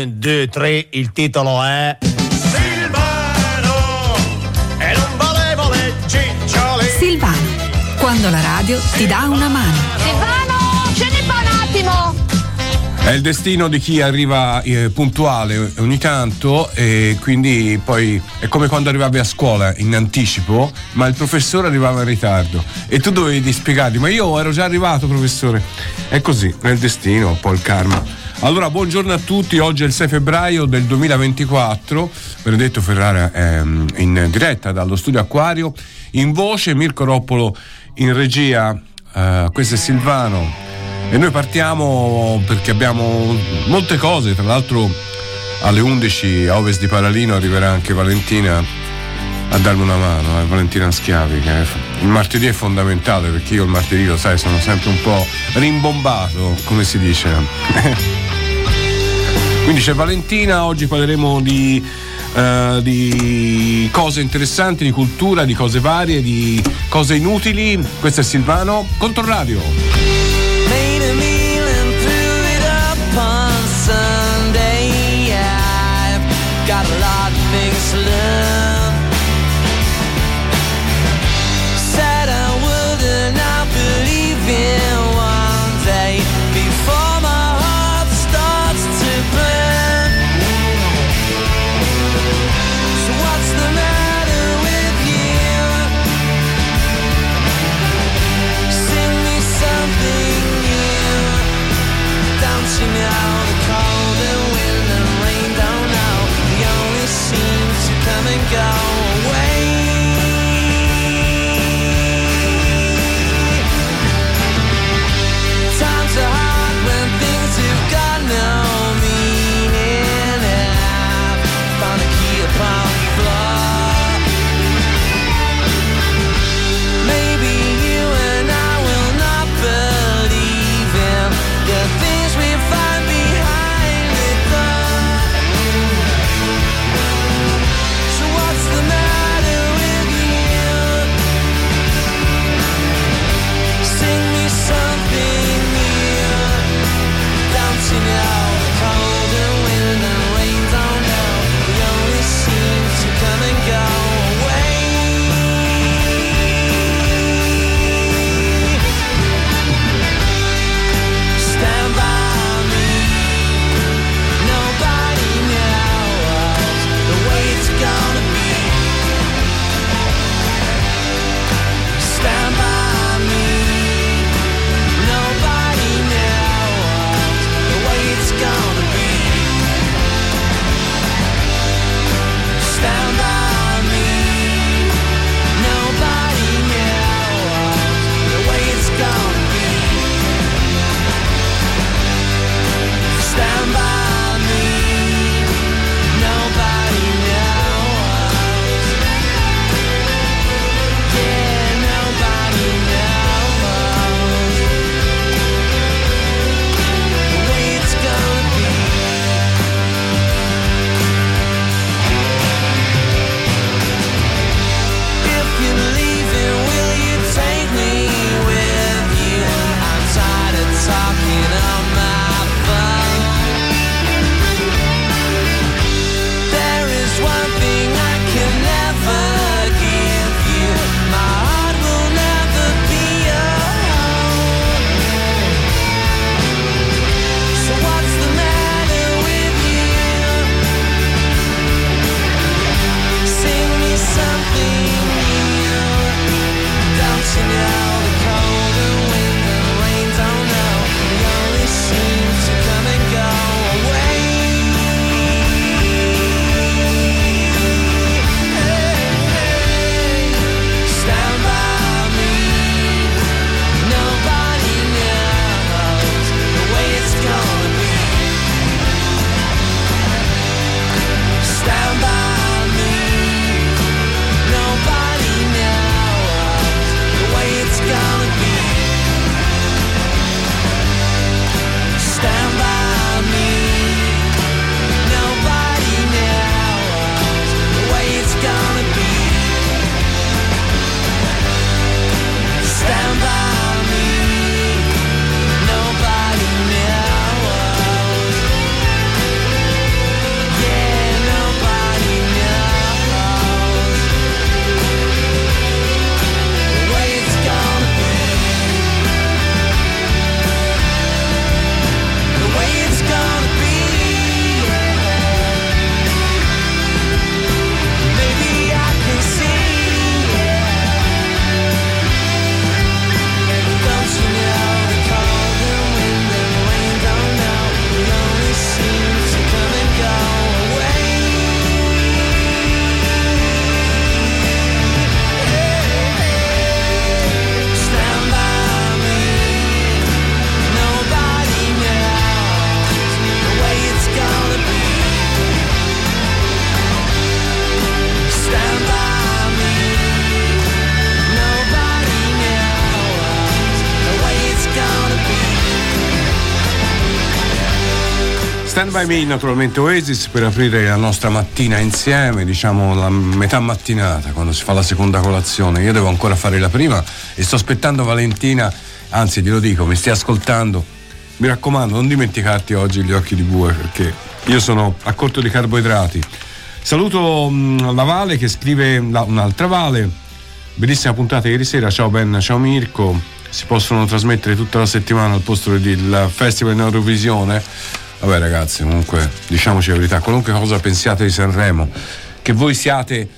Un, due, tre, il titolo è Silvano e non volevo le cicciole. Silvano, quando la radio ti dà una mano. Silvano, scendi qua un attimo. È il destino di chi arriva eh, puntuale ogni tanto e quindi poi è come quando arrivavi a scuola in anticipo, ma il professore arrivava in ritardo e tu dovevi spiegargli, ma io ero già arrivato professore. È così, è il destino, un po' il karma. Allora, buongiorno a tutti, oggi è il 6 febbraio del 2024, Benedetto Ferrara è mm, in diretta dallo studio Acquario, in voce Mirko Roppolo in regia, eh, questo è Silvano. E noi partiamo perché abbiamo molte cose, tra l'altro alle 11 a ovest di Paralino arriverà anche Valentina a darmi una mano, eh, Valentina Schiavi, che il martedì è fondamentale perché io il martedì lo sai sono sempre un po' rimbombato, come si dice. Quindi c'è Valentina, oggi parleremo di, eh, di cose interessanti, di cultura, di cose varie, di cose inutili. Questo è Silvano, Controradio. By me, naturalmente Oasis per aprire la nostra mattina insieme, diciamo la metà mattinata quando si fa la seconda colazione. Io devo ancora fare la prima e sto aspettando Valentina, anzi glielo dico, mi stai ascoltando. Mi raccomando, non dimenticarti oggi gli occhi di bue perché io sono a corto di carboidrati. Saluto la Vale che scrive un'altra Vale. Bellissima puntata ieri sera, ciao Ben, ciao Mirko. Si possono trasmettere tutta la settimana al posto del Festival in Eurovisione. Vabbè ragazzi, comunque diciamoci la verità, qualunque cosa pensiate di Sanremo, che voi siate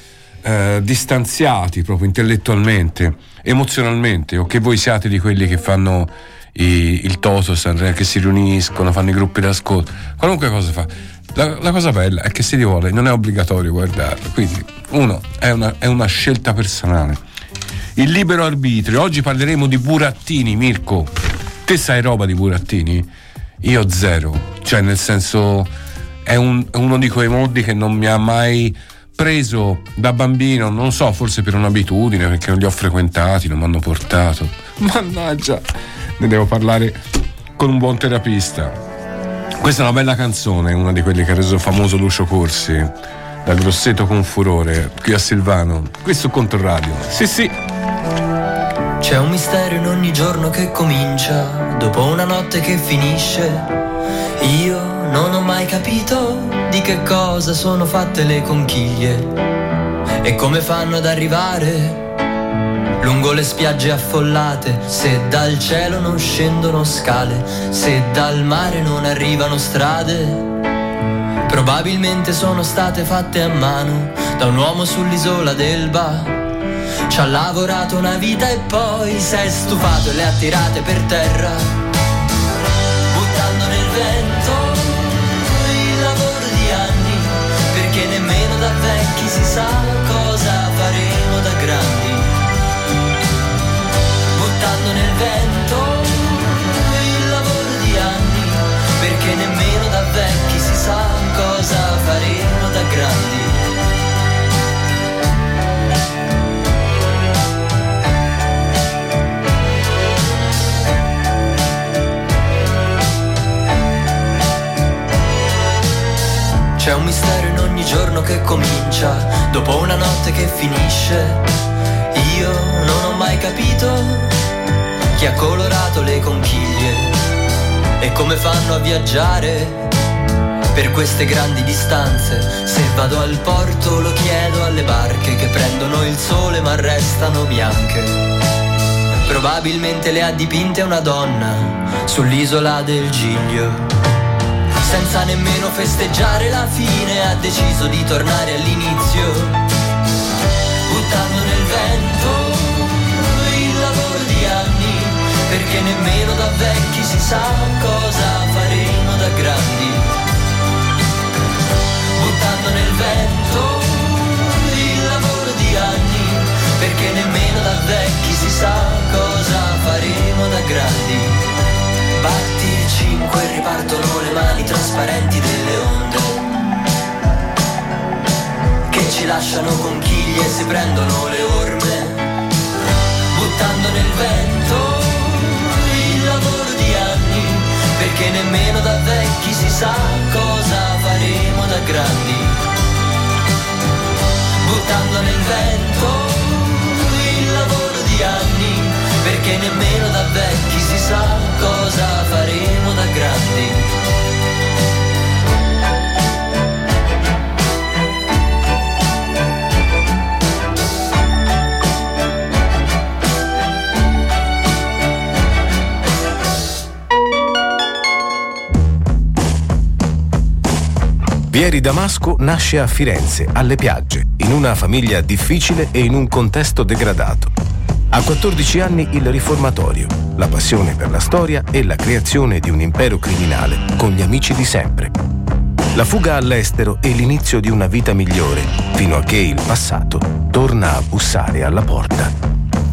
eh, distanziati proprio intellettualmente, emozionalmente, o che voi siate di quelli che fanno i- il Toto Sanremo, che si riuniscono, fanno i gruppi d'ascolto, qualunque cosa fa. La, la cosa bella è che se ti vuole non è obbligatorio guardarlo, quindi uno è una, è una scelta personale. Il libero arbitrio, oggi parleremo di burattini, Mirko. Te sai roba di burattini? Io zero, cioè nel senso è, un- uno di quei modi che non mi ha mai preso da bambino, non so, forse per un'abitudine, perché non li ho frequentati, non mi hanno portato. Mannaggia, ne devo parlare con un buon terapista. Questa è una bella canzone, una di quelle che ha reso famoso Lucio Corsi, dal Grosseto con furore, qui a Silvano, qui su Controradio. Sì, sì. C'è un mistero in ogni giorno che comincia, dopo una notte che finisce. Io non ho mai capito di che cosa sono fatte le conchiglie e come fanno ad arrivare lungo le spiagge affollate, se dal cielo non scendono scale, se dal mare non arrivano strade. Probabilmente sono state fatte a mano da un uomo sull'isola d'Elba. Ci ha lavorato una vita e poi si è stufato e le ha tirate per terra, buttando nel vento il lavoro di anni, perché nemmeno da vecchi si sa cosa faremo da grandi. Buttando nel vento il lavoro di anni, perché nemmeno da vecchi si sa cosa faremo da grandi. Che finisce. Io non ho mai capito chi ha colorato le conchiglie e come fanno a viaggiare per queste grandi distanze. Se vado al porto lo chiedo alle barche che prendono il sole ma restano bianche. Probabilmente le ha dipinte una donna sull'isola del Giglio. Senza nemmeno festeggiare la fine ha deciso di tornare all'inizio, nemmeno da vecchi si sa cosa faremo da grandi. Buttando nel vento il lavoro di anni, perché nemmeno da vecchi si sa cosa faremo da grandi. Batti cinque ripartono le mani trasparenti delle onde Che ci lasciano conchiglie e si prendono le orme Buttando nel vento Perché nemmeno da vecchi si sa cosa faremo da grandi Buttando nel vento il lavoro di anni perché nemmeno da vecchi si sa cosa faremo da grandi. Pieri Damasco nasce a Firenze, alle piagge, in una famiglia difficile e in un contesto degradato. A 14 anni il riformatorio, la passione per la storia e la creazione di un impero criminale con gli amici di sempre. La fuga all'estero e l'inizio di una vita migliore, fino a che il passato torna a bussare alla porta.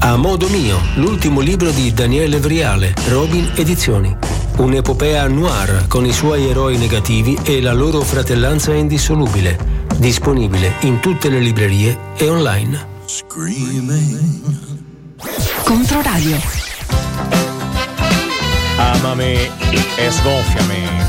A modo mio, l'ultimo libro di Daniele Vriale, Robin Edizioni. Un'epopea noir con i suoi eroi negativi e la loro fratellanza indissolubile. Disponibile in tutte le librerie e online. Controradio. Amami e sgonfiami.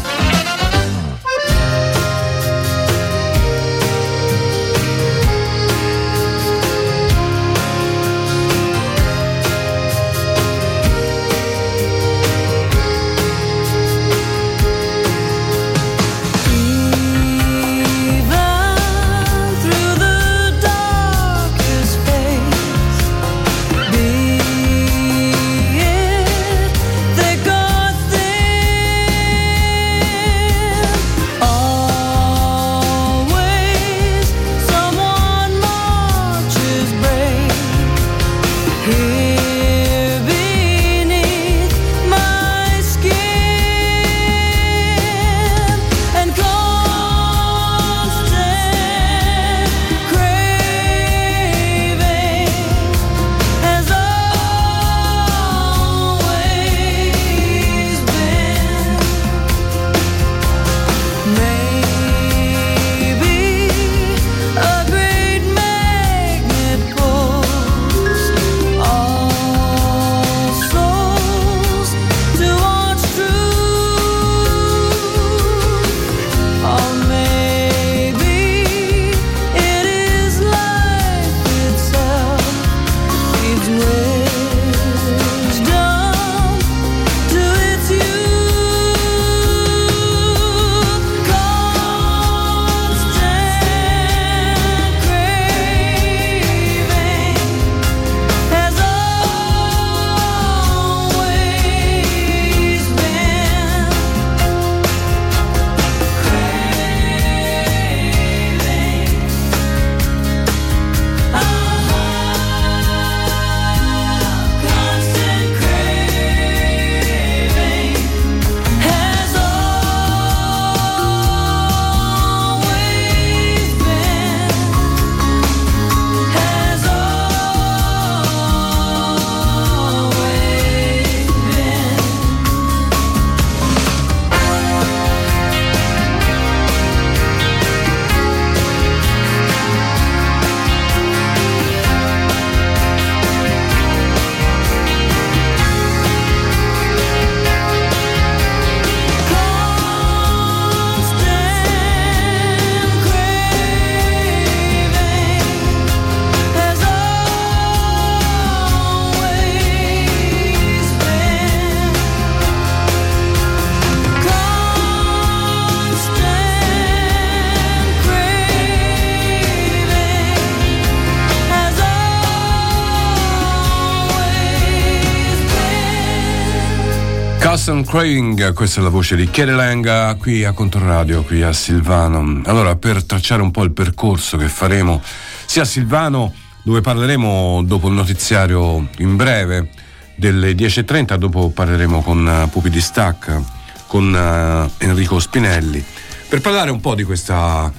Craving, questa è la voce di Chiede Lenga qui a Controradio, qui a Silvano. Allora, per tracciare un po' il percorso che faremo sia a Silvano, dove parleremo dopo il notiziario in breve, delle 10.30, dopo parleremo con uh, Pupi di Stack, con uh, Enrico Spinelli, per parlare un po' di questa,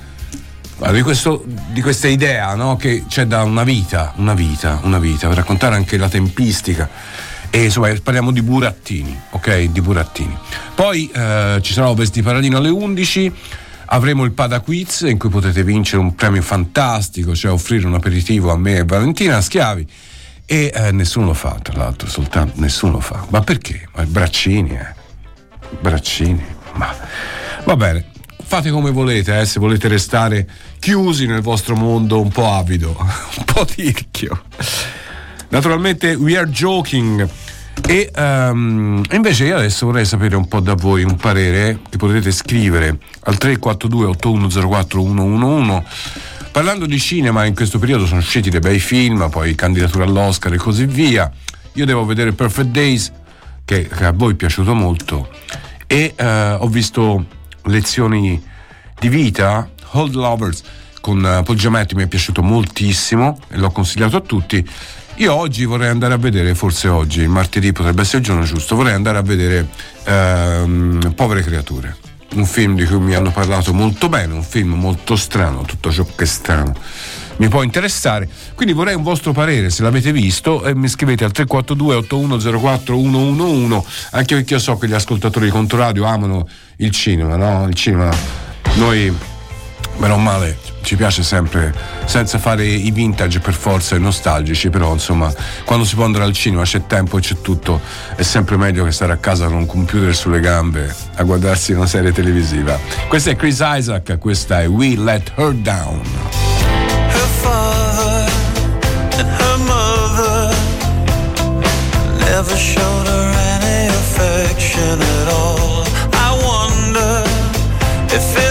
di, questo, di questa idea no? che c'è da una vita, una vita, una vita, per raccontare anche la tempistica. E insomma parliamo di burattini, ok? Di burattini. Poi eh, ci sarà Ovest di Paradino alle 11. Avremo il Pada Quiz in cui potete vincere un premio fantastico, cioè offrire un aperitivo a me e Valentina Schiavi e eh, nessuno lo fa, tra l'altro, soltanto nessuno lo fa. Ma perché? Ma braccini, eh. Braccini. Ma va bene. Fate come volete, eh, se volete restare chiusi nel vostro mondo un po' avido, un po' tirchio. Naturalmente we are joking. E um, invece io adesso vorrei sapere un po' da voi un parere che potete scrivere al 342 8104 111 Parlando di cinema, in questo periodo sono usciti dei bei film, poi candidatura all'Oscar e così via. Io devo vedere Perfect Days, che, che a voi è piaciuto molto, e eh, ho visto Lezioni di vita, Hold Lovers, con uh, Paul Giametti, mi è piaciuto moltissimo e l'ho consigliato a tutti. Io oggi vorrei andare a vedere, forse oggi, martedì potrebbe essere il giorno giusto, vorrei andare a vedere ehm, Povere creature un film di cui mi hanno parlato molto bene, un film molto strano, tutto ciò che è strano mi può interessare. Quindi vorrei un vostro parere, se l'avete visto, e mi scrivete al 342 8104 111, anche perché io so che gli ascoltatori di Controradio amano il cinema, no? Il cinema. Noi, meno male, ci piace sempre, senza fare i vintage per forza e nostalgici, però insomma, quando si può andare al cinema c'è tempo e c'è tutto, è sempre meglio che stare a casa con un computer sulle gambe a guardarsi una serie televisiva. Questa è Chris Isaac, questa è We Let Her Down. Never showed her any affection at all. I wonder if it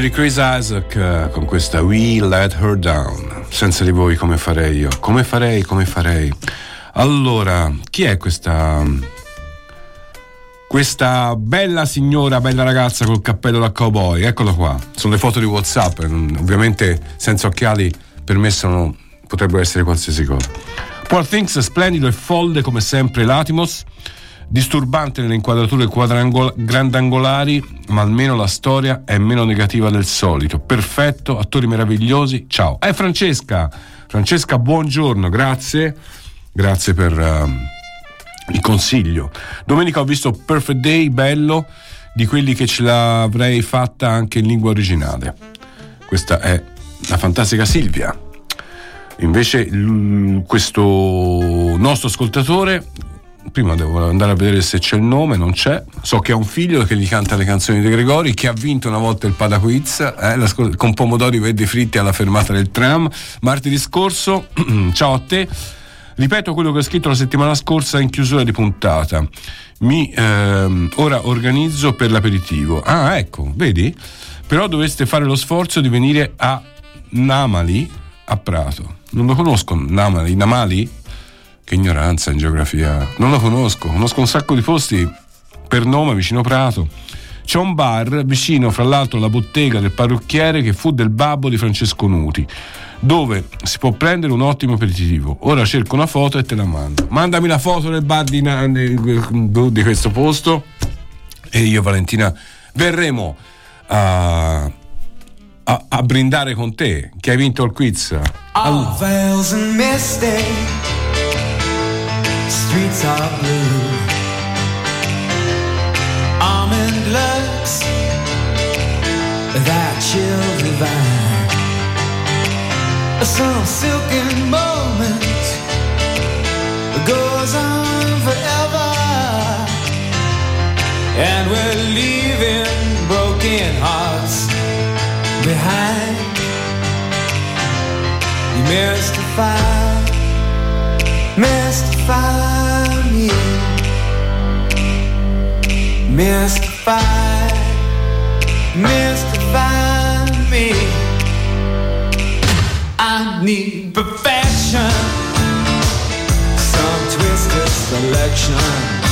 di Chris Isaac eh, con questa We Let Her Down. Senza di voi come farei io? Come farei, come farei? Allora, chi è questa questa bella signora, bella ragazza col cappello da cowboy, eccolo qua. Sono le foto di WhatsApp, ovviamente senza occhiali per me sono, potrebbero essere qualsiasi cosa. Paul Things splendido e folle come sempre l'Atimos, disturbante nelle inquadrature quadrangol- grandangolari, ma almeno la storia è meno negativa del solito. Perfetto, attori meravigliosi. Ciao. È Francesca. Francesca, buongiorno, grazie. Grazie per uh, il consiglio. Domenica ho visto Perfect Day, bello, di quelli che ce l'avrei fatta anche in lingua originale. Questa è la fantastica Silvia. Invece questo nostro ascoltatore, prima devo andare a vedere se c'è il nome, non c'è. So che ha un figlio che gli canta le canzoni di Gregori, che ha vinto una volta il Pada Quiz eh, scor- con pomodori verdi fritti alla fermata del tram. Martedì scorso, ciao a te. Ripeto quello che ho scritto la settimana scorsa in chiusura di puntata. Mi ehm, ora organizzo per l'aperitivo. Ah, ecco, vedi? Però dovreste fare lo sforzo di venire a Namali a Prato. Non lo conosco, Namali, Namali? Che ignoranza in geografia. Non lo conosco, conosco un sacco di posti per nome vicino Prato. C'è un bar vicino, fra l'altro, alla bottega del parrucchiere che fu del babbo di Francesco Nuti, dove si può prendere un ottimo aperitivo. Ora cerco una foto e te la mando. Mandami la foto del bar di, di, questo posto e io, Valentina, verremo a, a, a brindare con te che hai vinto il quiz. All veils and misty, streets are blue. Almond looks that chill divine. Some silken moment goes on forever, and we're leaving broken hearts behind. You mystify, mystify me, mystify, mystify me. I need perfection, some twisted selection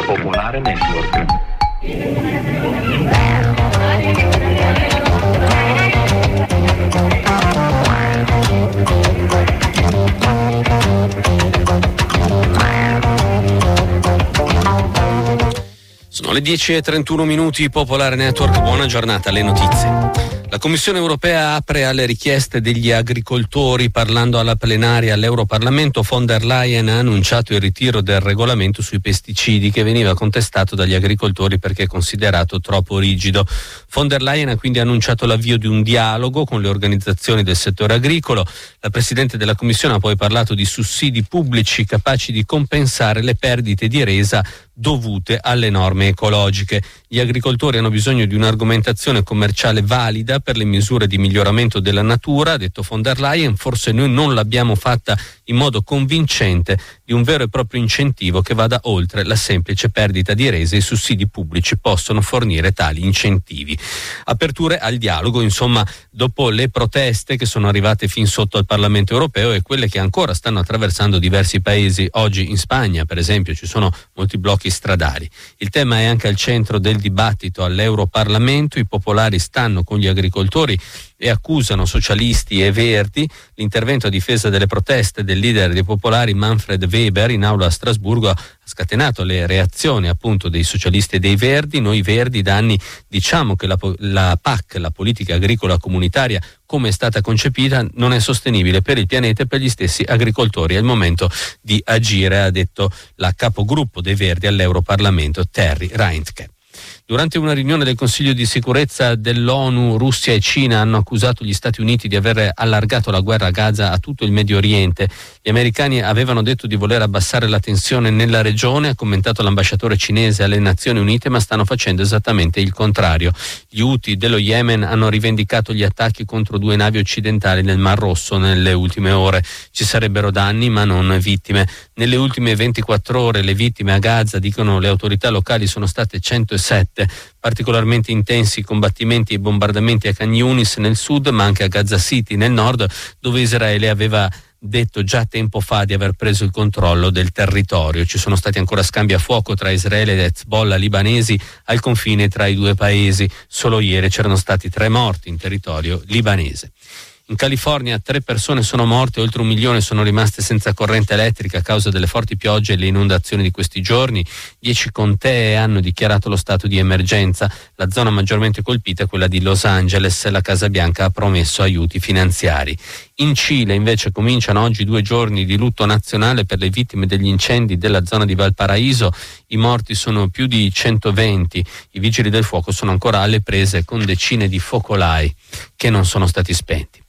Network. Popolare Network. Sono le 10.31 minuti, Popolare Network, buona giornata, le notizie. La Commissione europea apre alle richieste degli agricoltori parlando alla plenaria all'Europarlamento. Von der Leyen ha annunciato il ritiro del regolamento sui pesticidi che veniva contestato dagli agricoltori perché considerato troppo rigido. Von der Leyen ha quindi annunciato l'avvio di un dialogo con le organizzazioni del settore agricolo. La Presidente della Commissione ha poi parlato di sussidi pubblici capaci di compensare le perdite di resa dovute alle norme ecologiche. Gli agricoltori hanno bisogno di un'argomentazione commerciale valida per le misure di miglioramento della natura, ha detto von der Leyen, forse noi non l'abbiamo fatta in modo convincente di un vero e proprio incentivo che vada oltre la semplice perdita di rese. I sussidi pubblici possono fornire tali incentivi. Aperture al dialogo, insomma, dopo le proteste che sono arrivate fin sotto al Parlamento europeo e quelle che ancora stanno attraversando diversi paesi. Oggi in Spagna, per esempio, ci sono molti blocchi stradali. Il tema è anche al centro del dibattito all'Europarlamento. I popolari stanno con gli agricoltori e accusano socialisti e verdi. L'intervento a difesa delle proteste del leader dei popolari Manfred Weber in aula a Strasburgo ha scatenato le reazioni appunto dei socialisti e dei verdi. Noi verdi da anni diciamo che la, la PAC, la politica agricola comunitaria, come è stata concepita, non è sostenibile per il pianeta e per gli stessi agricoltori. È il momento di agire, ha detto la capogruppo dei Verdi all'Europarlamento, Terry Reintke. Durante una riunione del Consiglio di sicurezza dell'ONU, Russia e Cina hanno accusato gli Stati Uniti di aver allargato la guerra a Gaza a tutto il Medio Oriente. Gli americani avevano detto di voler abbassare la tensione nella regione, ha commentato l'ambasciatore cinese alle Nazioni Unite, ma stanno facendo esattamente il contrario. Gli Houthi dello Yemen hanno rivendicato gli attacchi contro due navi occidentali nel Mar Rosso nelle ultime ore. Ci sarebbero danni, ma non vittime. Nelle ultime 24 ore le vittime a Gaza, dicono le autorità locali, sono state 107 particolarmente intensi combattimenti e bombardamenti a Khan Yunis nel sud, ma anche a Gaza City nel nord, dove Israele aveva detto già tempo fa di aver preso il controllo del territorio. Ci sono stati ancora scambi a fuoco tra Israele ed Hezbollah libanesi al confine tra i due paesi. Solo ieri c'erano stati tre morti in territorio libanese. In California tre persone sono morte, oltre un milione sono rimaste senza corrente elettrica a causa delle forti piogge e le inondazioni di questi giorni. Dieci contee hanno dichiarato lo stato di emergenza. La zona maggiormente colpita è quella di Los Angeles. La Casa Bianca ha promesso aiuti finanziari. In Cile invece cominciano oggi due giorni di lutto nazionale per le vittime degli incendi della zona di Valparaíso. I morti sono più di 120. I vigili del fuoco sono ancora alle prese con decine di focolai che non sono stati spenti.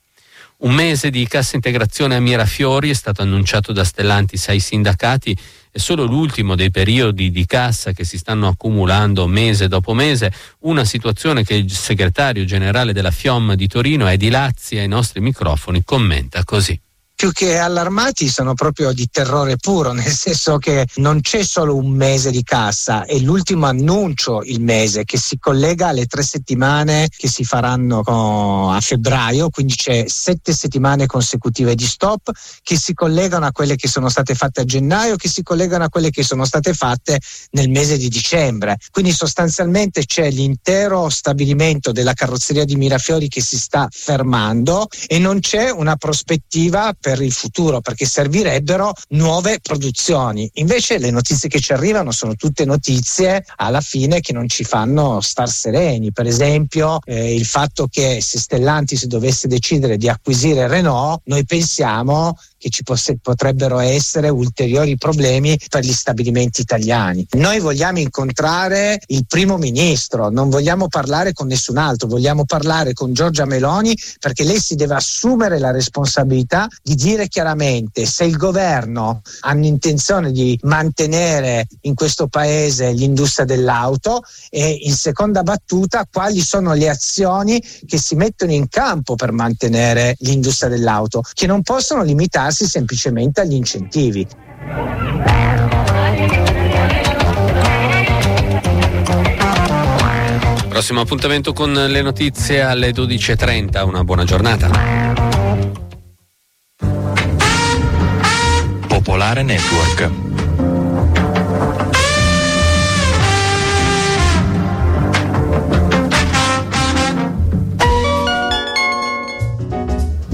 Un mese di cassa integrazione a Mirafiori è stato annunciato da Stellanti sei sindacati è solo l'ultimo dei periodi di cassa che si stanno accumulando mese dopo mese, una situazione che il segretario generale della FIOM di Torino, Edi Lazzi, ai nostri microfoni commenta così più che allarmati sono proprio di terrore puro, nel senso che non c'è solo un mese di cassa, è l'ultimo annuncio il mese che si collega alle tre settimane che si faranno a febbraio, quindi c'è sette settimane consecutive di stop che si collegano a quelle che sono state fatte a gennaio, che si collegano a quelle che sono state fatte nel mese di dicembre. Quindi sostanzialmente c'è l'intero stabilimento della carrozzeria di Mirafiori che si sta fermando e non c'è una prospettiva per per il futuro perché servirebbero nuove produzioni. Invece le notizie che ci arrivano sono tutte notizie alla fine che non ci fanno star sereni. Per esempio eh, il fatto che se Stellantis dovesse decidere di acquisire Renault, noi pensiamo che ci poss- potrebbero essere ulteriori problemi per gli stabilimenti italiani. Noi vogliamo incontrare il primo ministro, non vogliamo parlare con nessun altro, vogliamo parlare con Giorgia Meloni perché lei si deve assumere la responsabilità di dire chiaramente se il governo ha intenzione di mantenere in questo paese l'industria dell'auto e in seconda battuta quali sono le azioni che si mettono in campo per mantenere l'industria dell'auto, che non possono limitarsi limitarsi semplicemente agli incentivi. Prossimo appuntamento con le notizie alle 12.30. Una buona giornata. Popolare Network.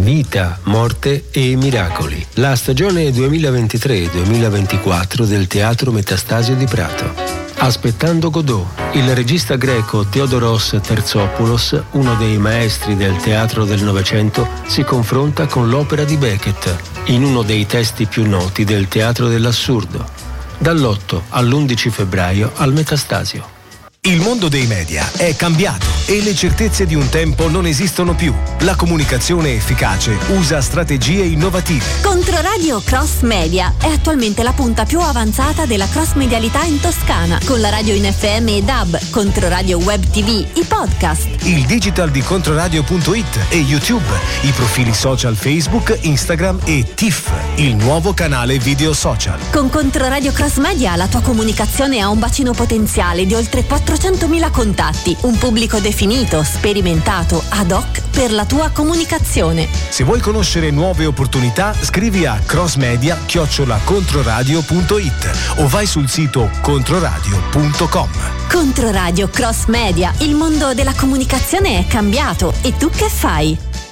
Vita, morte e miracoli. La stagione 2023-2024 del Teatro Metastasio di Prato. Aspettando Godot, il regista greco Theodoros Terzopoulos, uno dei maestri del teatro del Novecento, si confronta con l'opera di Beckett, in uno dei testi più noti del teatro dell'assurdo, dall'8 all'11 febbraio al Metastasio. Il mondo dei media è cambiato e le certezze di un tempo non esistono più. La comunicazione efficace usa strategie innovative. Controradio Cross Media è attualmente la punta più avanzata della cross medialità in Toscana, con la radio in FM e DAB, Controradio Web TV, i podcast. Il digital di Controradio.it e YouTube, i profili social Facebook, Instagram e TIFF, il nuovo canale video social. Con Controradio Cross Media la tua comunicazione ha un bacino potenziale di oltre 400.000 contatti, un pubblico definito, sperimentato, ad hoc per la tua comunicazione. Se vuoi conoscere nuove opportunità, scrivi a crossmedia-controradio.it o vai sul sito controradio.com. Controradio Cross Media, il mondo della comunicazione è cambiato e tu che fai?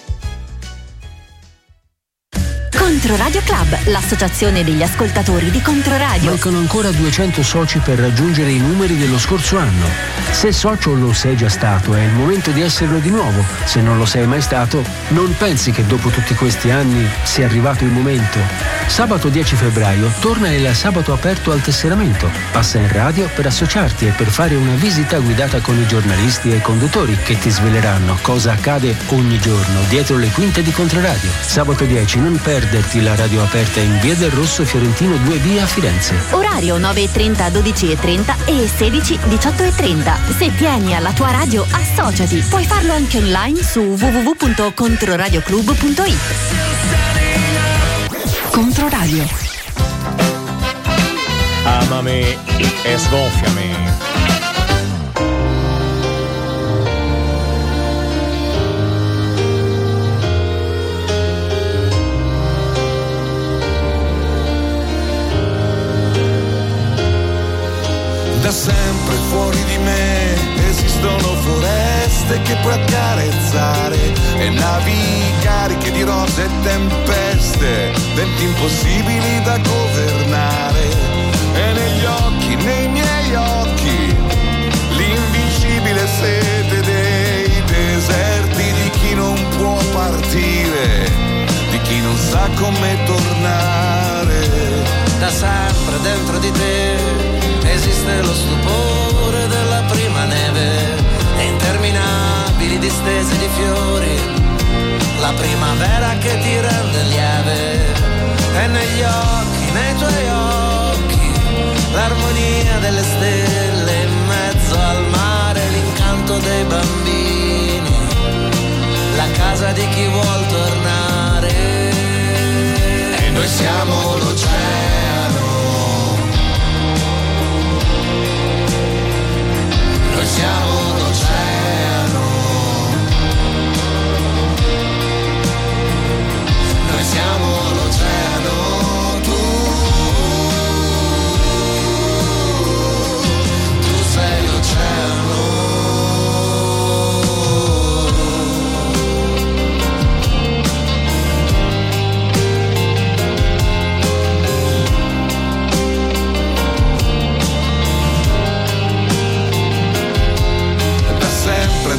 Controradio Club, l'associazione degli ascoltatori di Controradio. Mancano ancora 200 soci per raggiungere i numeri dello scorso anno. Se socio lo sei già stato, è il momento di esserlo di nuovo. Se non lo sei mai stato, non pensi che dopo tutti questi anni sia arrivato il momento. Sabato 10 febbraio torna il sabato aperto al tesseramento. Passa in radio per associarti e per fare una visita guidata con i giornalisti e i conduttori che ti sveleranno cosa accade ogni giorno dietro le quinte di Controradio. Sabato 10 non perderti la radio aperta in Via del Rosso Fiorentino 2B a Firenze. Orario 9.30 12.30 e 16 18.30. Se tieni alla tua radio, associati. Puoi farlo anche online su www.controradioclub.it. Controradio. Amami e sgonfiami. Da sempre fuori di me esistono foreste che puoi accarezzare e navi cariche di rose e tempeste, venti impossibili da governare. E negli occhi, nei miei occhi, l'invincibile sete dei deserti di chi non può partire, di chi non sa come tornare. Da sempre dentro di te esiste lo stupore della prima neve e interminabili distese di fiori, la primavera che ti rende lieve e negli occhi, nei tuoi occhi, l'armonia delle stelle in mezzo al mare, l'incanto dei bambini, la casa di chi vuol tornare e noi siamo l'oceano. Noi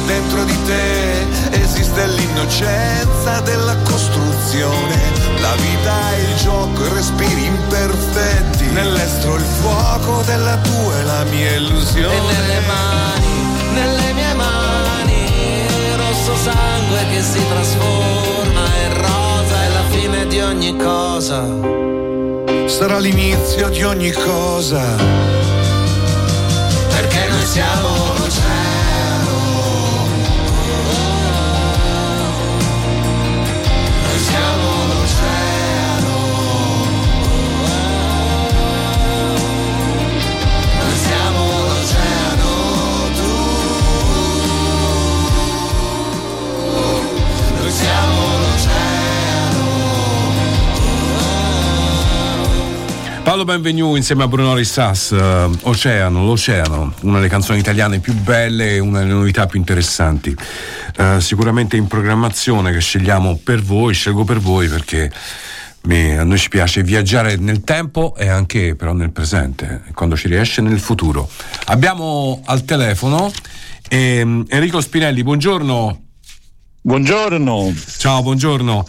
dentro di te esiste l'innocenza della costruzione. La vita è il gioco, i respiri imperfetti. Nell'estro il fuoco della tua e la mia illusione. E nelle mani, nelle mie mani, rosso sangue che si trasforma in rosa è la fine di ogni cosa. Sarà l'inizio di ogni cosa. Perché noi siamo l'oceano. Benvenu insieme a Bruno Rissas, eh, Oceano, l'Oceano, una delle canzoni italiane più belle e una delle novità più interessanti. Eh, sicuramente in programmazione che scegliamo per voi, scelgo per voi perché mi- a noi ci piace viaggiare nel tempo e anche però nel presente, quando ci riesce nel futuro. Abbiamo al telefono ehm, Enrico Spinelli, buongiorno. Buongiorno. Ciao, buongiorno.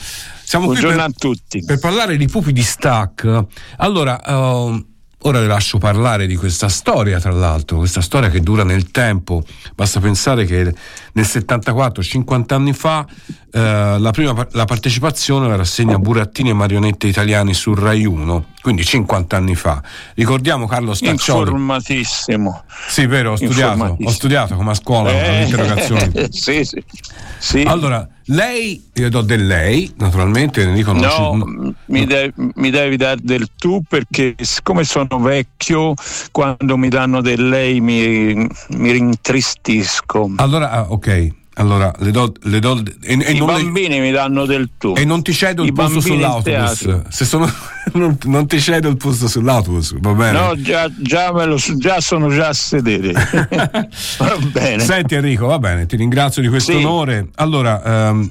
Siamo Buongiorno qui per, a tutti. per parlare di pupi di stack. Allora, ehm, ora le lascio parlare di questa storia, tra l'altro, questa storia che dura nel tempo. Basta pensare che nel 74, 50 anni fa, eh, la prima la partecipazione alla rassegna Burattini e marionette italiani su Rai 1, quindi 50 anni fa. Ricordiamo Carlo Staccioli. Informatissimo. Sì, vero, ho studiato, ho studiato come a scuola Eh, interrogazioni. sì, sì. Sì. Allora, lei, io do del lei, naturalmente, Enrico non No, ci- mi, devi, mi devi dare del tu perché siccome sono vecchio, quando mi danno del lei mi, mi rintristisco. Allora, ah, ok. Allora, le do, le do e, e I le- bambini mi danno del tu. e non ti cedo il I posto sull'autobus. Se sono, non, non ti cedo il posto sull'autobus, va bene? No, già, già, me lo, già sono già a sedere. Va bene. Senti Enrico, va bene, ti ringrazio di questo Sì. onore. Allora, ehm,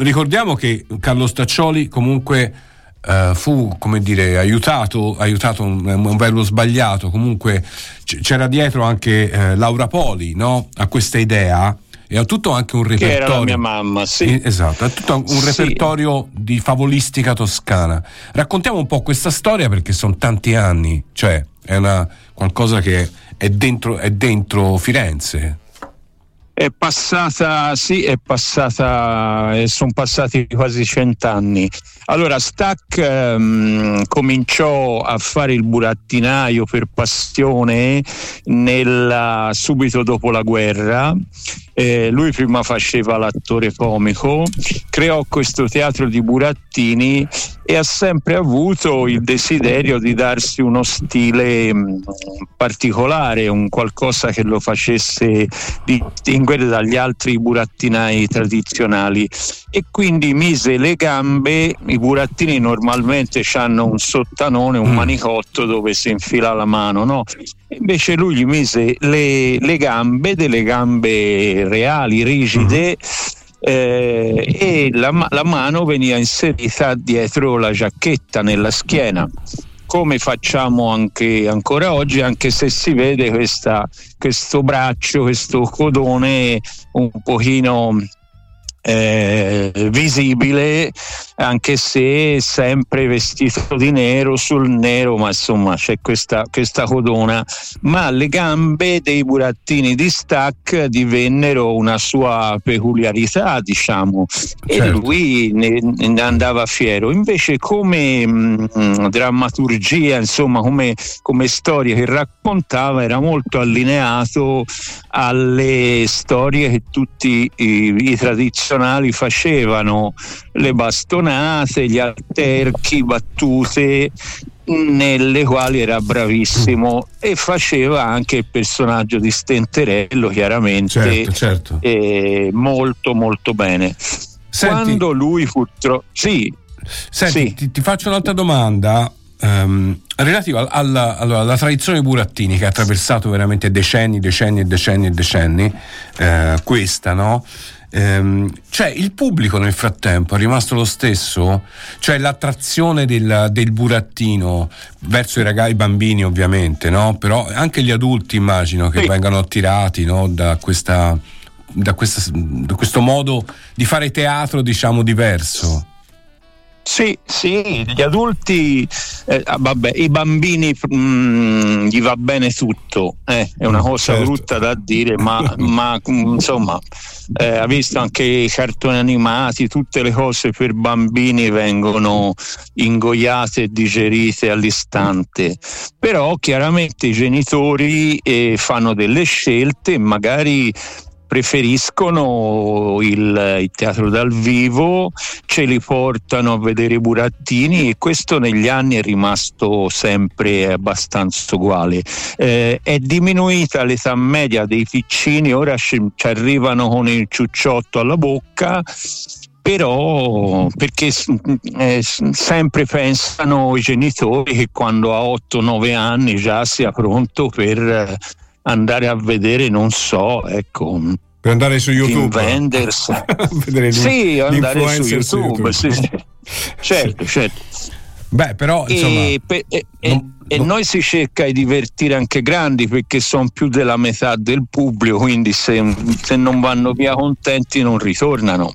ricordiamo che Carlo Staccioli comunque eh, fu, come dire, aiutato, aiutato un, un verbo sbagliato, comunque c- c'era dietro anche eh, Laura Poli, no? A questa idea e ha tutto anche un Che repertorio. era la mia mamma, sì. Eh, Esatto, ha tutto un Sì. repertorio di favolistica toscana. Raccontiamo un po' questa storia perché sono tanti anni, cioè è una, qualcosa che è dentro, è dentro Firenze. È passata, sì, è passata, e sono passati quasi cent'anni. Allora, Stack ehm, cominciò a fare il burattinaio per passione nella- subito dopo la guerra. Eh, lui prima faceva l'attore comico, creò questo teatro di burattini e ha sempre avuto il desiderio di darsi uno stile mh, particolare, un qualcosa che lo facesse distinguere dagli altri burattinai tradizionali e quindi mise le gambe, i burattini normalmente hanno un sottanone, un manicotto dove si infila la mano, no? Invece lui gli mise le, le gambe, delle gambe reali, rigide, eh, e la, la mano veniva inserita dietro la giacchetta, nella schiena come facciamo anche ancora oggi, anche se si vede questa- questo braccio, questo codone un pochino eh, visibile, anche se sempre vestito di nero sul nero, ma insomma c'è questa, questa codona. Ma le gambe dei burattini di Stack divennero una sua peculiarità, diciamo, e Certo. lui ne, ne andava fiero. Invece, come mh, drammaturgia, insomma, come, come storia che raccontava, era molto allineato alle storie che tutti i, i tradizionali facevano, le bastonate, gli alterchi, battute nelle quali era bravissimo e faceva anche il personaggio di Stenterello chiaramente Certo, certo. eh, molto molto bene quando lui tro- sì Senti, ti, ti faccio un'altra domanda. ehm, relativa al- alla, allora, alla tradizione Burattini che ha attraversato veramente decenni, decenni e decenni e decenni, eh, questa, no? Ehm, cioè il pubblico nel frattempo è rimasto lo stesso? Cioè l'attrazione del, del burattino verso i ragazzi, i bambini ovviamente, no? Però anche gli adulti immagino che vengano attirati no? da questa da, questa- da questo modo di fare teatro diciamo diverso Sì, sì, gli adulti, eh, ah, vabbè, i bambini mm, gli va bene tutto, eh, è una cosa certo. brutta da dire, ma, ma, mm, insomma, eh, ha visto anche i cartoni animati, tutte le cose per bambini vengono ingoiate e digerite all'istante, però chiaramente i genitori eh, fanno delle scelte magari preferiscono il, il teatro dal vivo, ce li portano a vedere i burattini e questo negli anni è rimasto sempre abbastanza uguale. Eh, è diminuita l'età media dei piccini, ora ci, ci arrivano con il ciucciotto alla bocca però perché eh, sempre pensano i genitori che quando ha 8-9 anni già sia pronto per andare a vedere, non so, ecco, per andare su YouTube. Vedere sì, andare su l'influencer su YouTube. YouTube. sì, sì. Certo, certo. Beh, però insomma. E, pe- e- non- e non- noi si cerca di divertire anche grandi perché sono più della metà del pubblico, quindi se, se non vanno via contenti non ritornano.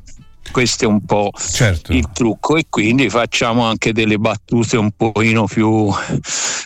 Questo è un po' Certo. il trucco e quindi facciamo anche delle battute un pochino più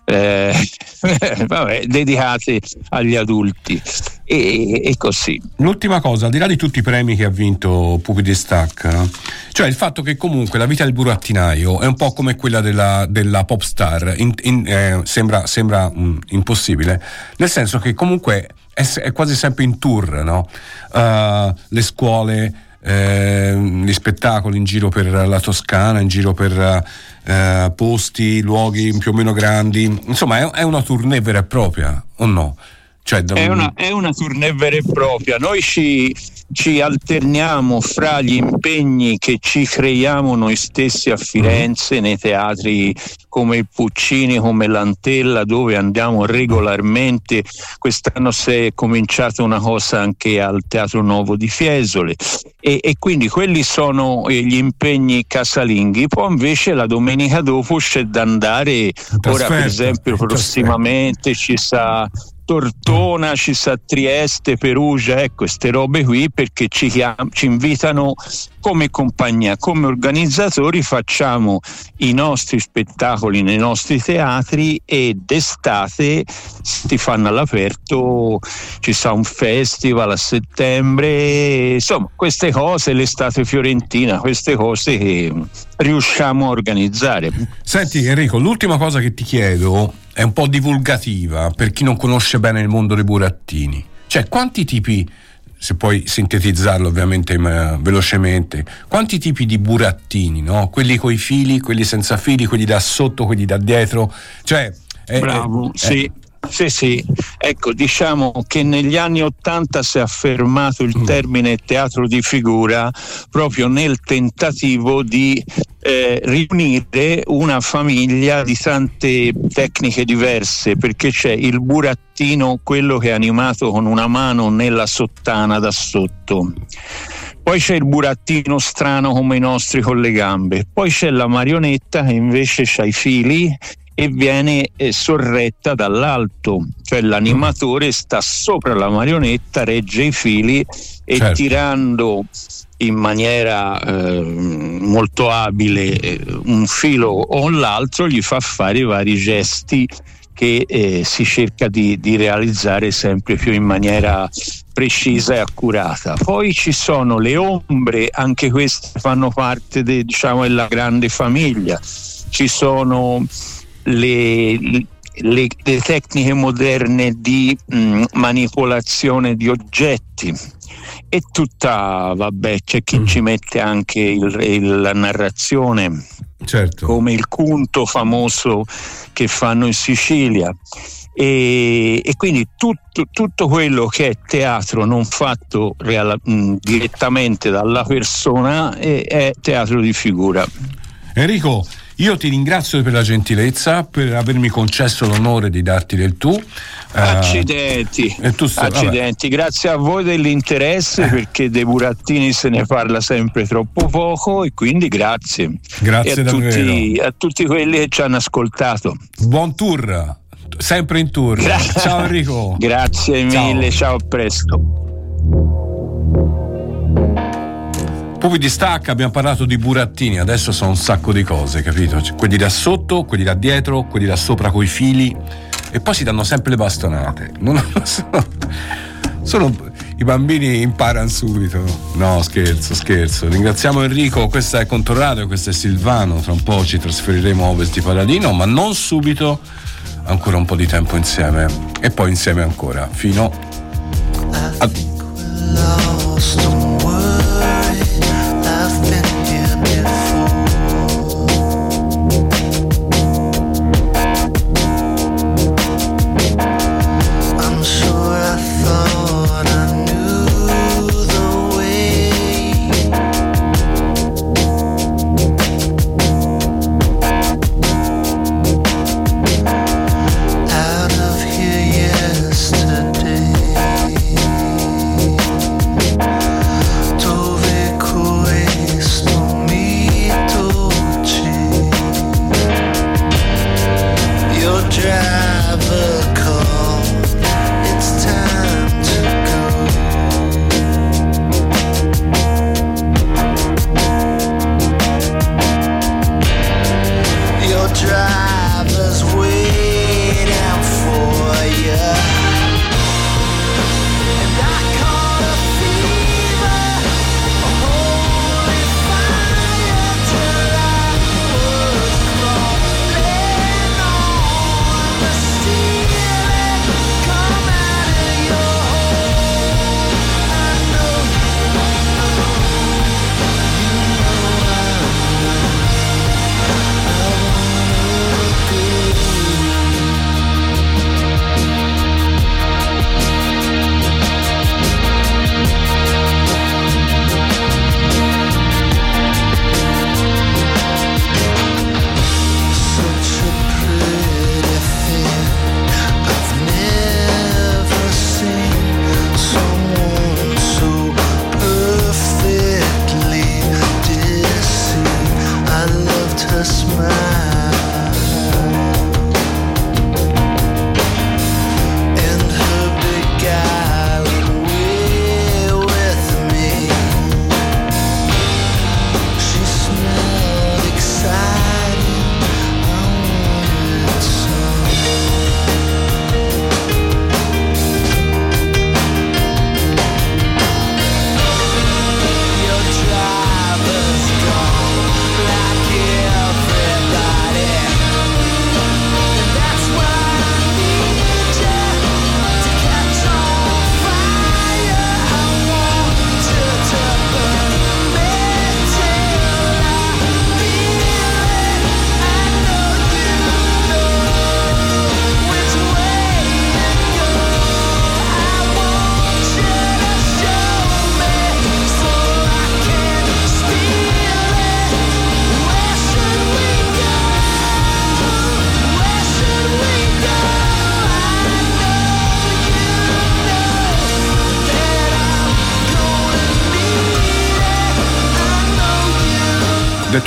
eh, vabbè, dedicate agli adulti e, e così. L'ultima cosa, al di là di tutti i premi che ha vinto Pupi di Stack, no? cioè il fatto che comunque la vita del burattinaio è un po' come quella della, della pop star, in- in- eh, sembra, sembra, mm, impossibile, nel senso che comunque è, è quasi sempre in tour, no? Uh, le scuole, eh, gli spettacoli in giro per la Toscana, in giro per eh, posti, luoghi più o meno grandi, insomma è, è una tournée vera e propria, o no? Cioè, da È un- una, è una tournée vera e propria. Noi ci, ci alterniamo fra gli impegni che ci creiamo noi stessi a Firenze, nei teatri come il Puccini, come l'Antella, dove andiamo regolarmente. Quest'anno si è cominciata una cosa anche al Teatro Nuovo di Fiesole. E, e quindi quelli sono eh, gli impegni casalinghi. Poi invece la domenica dopo c'è da andare, ora per esempio in prossimamente ci sa Tortona, ci sa Trieste, Perugia, ecco queste robe qui perché ci, chiam- ci invitano come compagnia, come organizzatori facciamo i nostri spettacoli nei nostri teatri e d'estate si fanno all'aperto, ci sa un festival a settembre, insomma queste cose, l'estate fiorentina, queste cose che riusciamo a organizzare. Senti Enrico, l'ultima cosa che ti chiedo è un po' divulgativa per chi non conosce bene il mondo dei burattini. Cioè, quanti tipi, se puoi sintetizzarlo ovviamente ma, velocemente, quanti tipi di burattini, no? Quelli coi fili, quelli senza fili, quelli da sotto, quelli da dietro? Cioè, è- Bravo, è- sì. Sì, sì, ecco, diciamo che negli anni Ottanta si è affermato il termine teatro di figura proprio nel tentativo di eh, riunire una famiglia di tante tecniche diverse, perché c'è il burattino, quello che è animato con una mano nella sottana da sotto. Poi c'è il burattino strano come i nostri con le gambe, poi c'è la marionetta che invece ha i fili e viene eh, sorretta dall'alto, cioè l'animatore sta sopra la marionetta, regge i fili e Certo. tirando in maniera eh, molto abile eh, un filo o l'altro gli fa fare i vari gesti che eh, si cerca di, di realizzare sempre più in maniera precisa e accurata. Poi ci sono le ombre, anche queste fanno parte de- diciamo, della grande famiglia. Ci sono le, le- le tecniche moderne di mh, manipolazione di oggetti e tutta, vabbè, c'è chi ci mette anche il- il- la narrazione certo. come il cunto famoso che fanno in Sicilia. E, e quindi tutto, tutto quello che è teatro non fatto reala- mh, direttamente dalla persona è, è teatro di figura. Enrico, io ti ringrazio per la gentilezza, per avermi concesso l'onore di darti del tu. Eh, Accidenti, e tu vabbè. accidenti, grazie a voi dell'interesse perché dei burattini se ne parla sempre troppo poco e quindi grazie. Grazie a tutti, a tutti quelli che ci hanno ascoltato. Buon tour, sempre in tour. Grazie. Ciao Enrico. Grazie Ciao. mille, ciao, a presto. Pupi di stacca, abbiamo parlato di burattini, adesso sono un sacco di cose, capito? Cioè, quelli da sotto, quelli da dietro, quelli da sopra coi fili e poi si danno sempre le bastonate. Non lo so. Sono i bambini imparano subito. No, scherzo, scherzo. Ringraziamo Enrico, questa è Controradio, questo è Silvano, tra un po' ci trasferiremo a Ovest di Paladino, ma non subito, ancora un po' di tempo insieme e poi insieme ancora fino a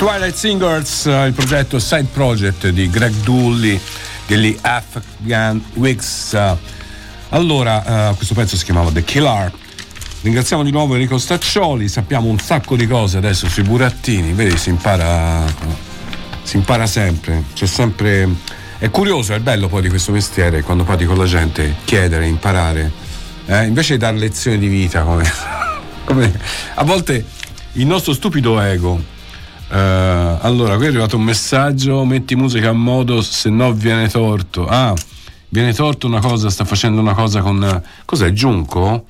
Twilight Singers, eh, il progetto Side Project di Greg Dully degli Afghan Wigs. Allora, eh, questo pezzo si chiamava The Killer. Ringraziamo di nuovo Enrico Staccioli, sappiamo un sacco di cose adesso sui burattini, vedi, si impara, si impara sempre, c'è sempre... È curioso, è bello poi di questo mestiere quando parli con la gente, chiedere, imparare, eh? invece di dare lezioni di vita come, come a volte il nostro stupido ego allora, qui è arrivato un messaggio: metti musica a modo, se no viene torto. Ah, viene torto una cosa, sta facendo una cosa con. Cos'è? Giunco?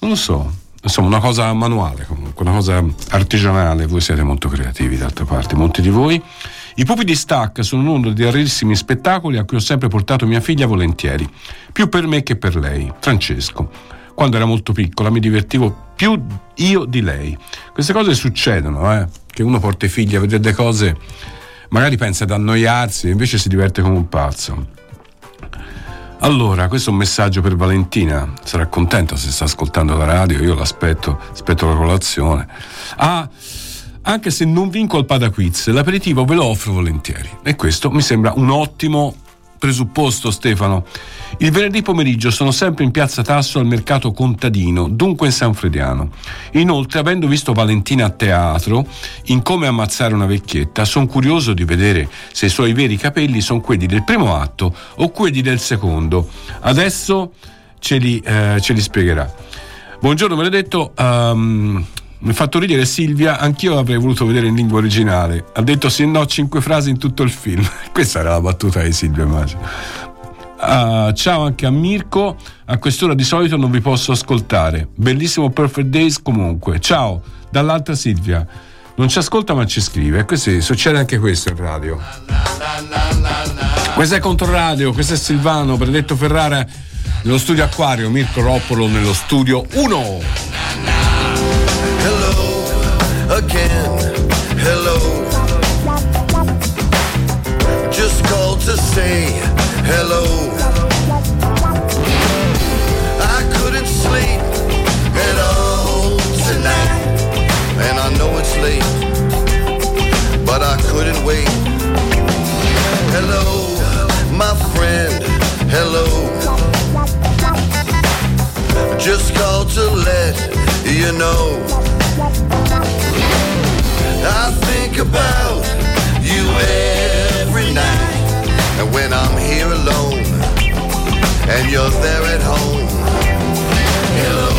Non lo so. Insomma, una cosa manuale comunque, una cosa artigianale. Voi siete molto creativi, d'altra parte, molti di voi. I pupi di Stack sono uno dei rarissimi spettacoli a cui ho sempre portato mia figlia volentieri, più per me che per lei, Francesco. Quando era molto piccola mi divertivo più io di lei. Queste cose succedono, eh? che uno porta i figli a vedere delle cose, magari pensa ad annoiarsi, invece si diverte come un pazzo. Allora, questo è un messaggio per Valentina, sarà contenta se sta ascoltando la radio, io l'aspetto, aspetto la colazione. Ah, anche se non vinco al Padaquiz, l'aperitivo ve lo offro volentieri e questo mi sembra un ottimo presupposto Stefano. Il venerdì pomeriggio sono sempre in piazza Tasso al mercato contadino, dunque in San Frediano. Inoltre, avendo visto Valentina a teatro, in Come ammazzare una vecchietta, sono curioso di vedere se i suoi veri capelli sono quelli del primo atto o quelli del secondo. Adesso ce li, eh, ce li spiegherà. Buongiorno, maledetto. Um, mi ha fatto ridere Silvia, anch'io l'avrei voluto vedere in lingua originale. Ha detto se no cinque frasi in tutto il film. Questa era la battuta di Silvia, immagino. Uh, ciao anche a Mirko, a quest'ora di solito non vi posso ascoltare. Bellissimo Perfect Days comunque. Ciao, dall'altra Silvia. Non ci ascolta ma ci scrive. Così succede anche questo in radio. Questo è Controradio, questo è Silvano, Benedetto Ferrara nello studio Acquario, Mirko Roppolo nello studio 1. Again. Hello. Just called to say hello. I couldn't sleep at all tonight. And I know it's late, but I couldn't wait. Hello, my friend. Hello. Just called to let you know I think about you every night. And when I'm here alone and you're there at home, hello,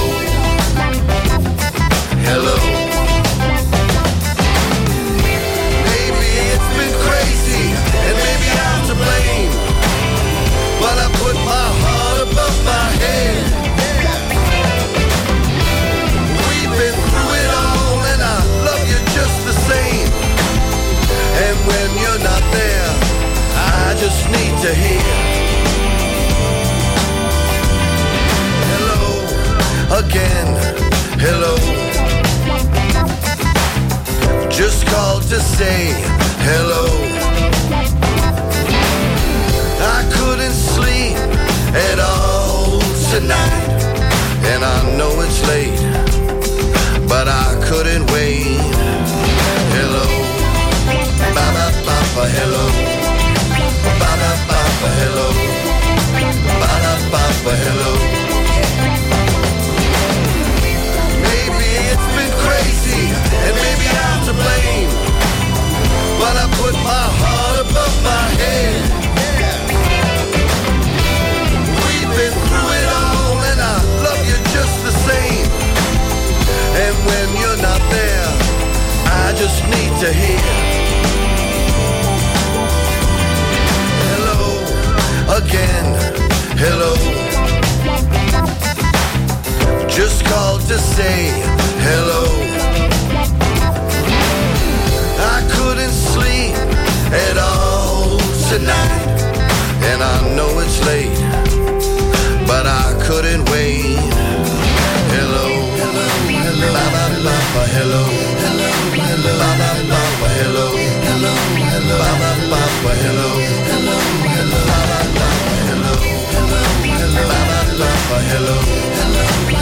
hello. Again, hello. Just called to say hello. Ba hello. Maybe it's been crazy, and maybe I'm to blame, but I put my heart above my head. We've been through it all, and I love you just the same. And when you're not there, I just need to hear. Hello, again, hello just called to say hello. I couldn't sleep at all tonight, and I know it's late, but I couldn't wait. Hello, hello, hello, ba ba ba ba, hello, hello, hello, ba ba ba ba, hello, hello, hello, ba ba ba ba, hello, hello, hello, ba ba ba ba, hello, hello, hello, ba ba ba ba, hello, hello.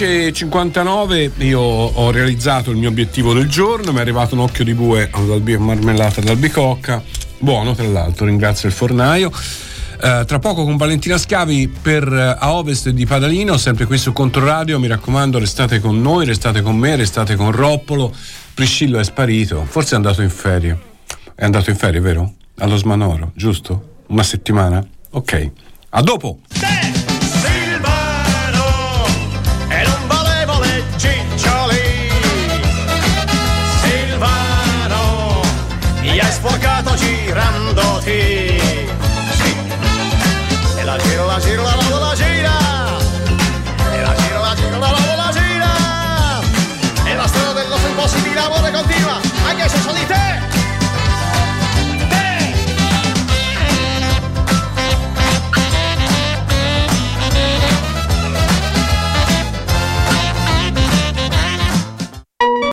10.59, io ho realizzato il mio obiettivo del giorno, mi è arrivato un occhio di bue dal marmellata d'albicocca, buono tra l'altro, ringrazio il fornaio. Uh, tra poco con Valentina Scavi per uh, a ovest di Padalino, sempre qui su Controradio. Mi raccomando, restate con noi, restate con me, restate con Roppolo. Priscillo è sparito, forse è andato in ferie. È andato in ferie, vero? Allo Smanoro, giusto? Una settimana? Ok. A dopo! Silvano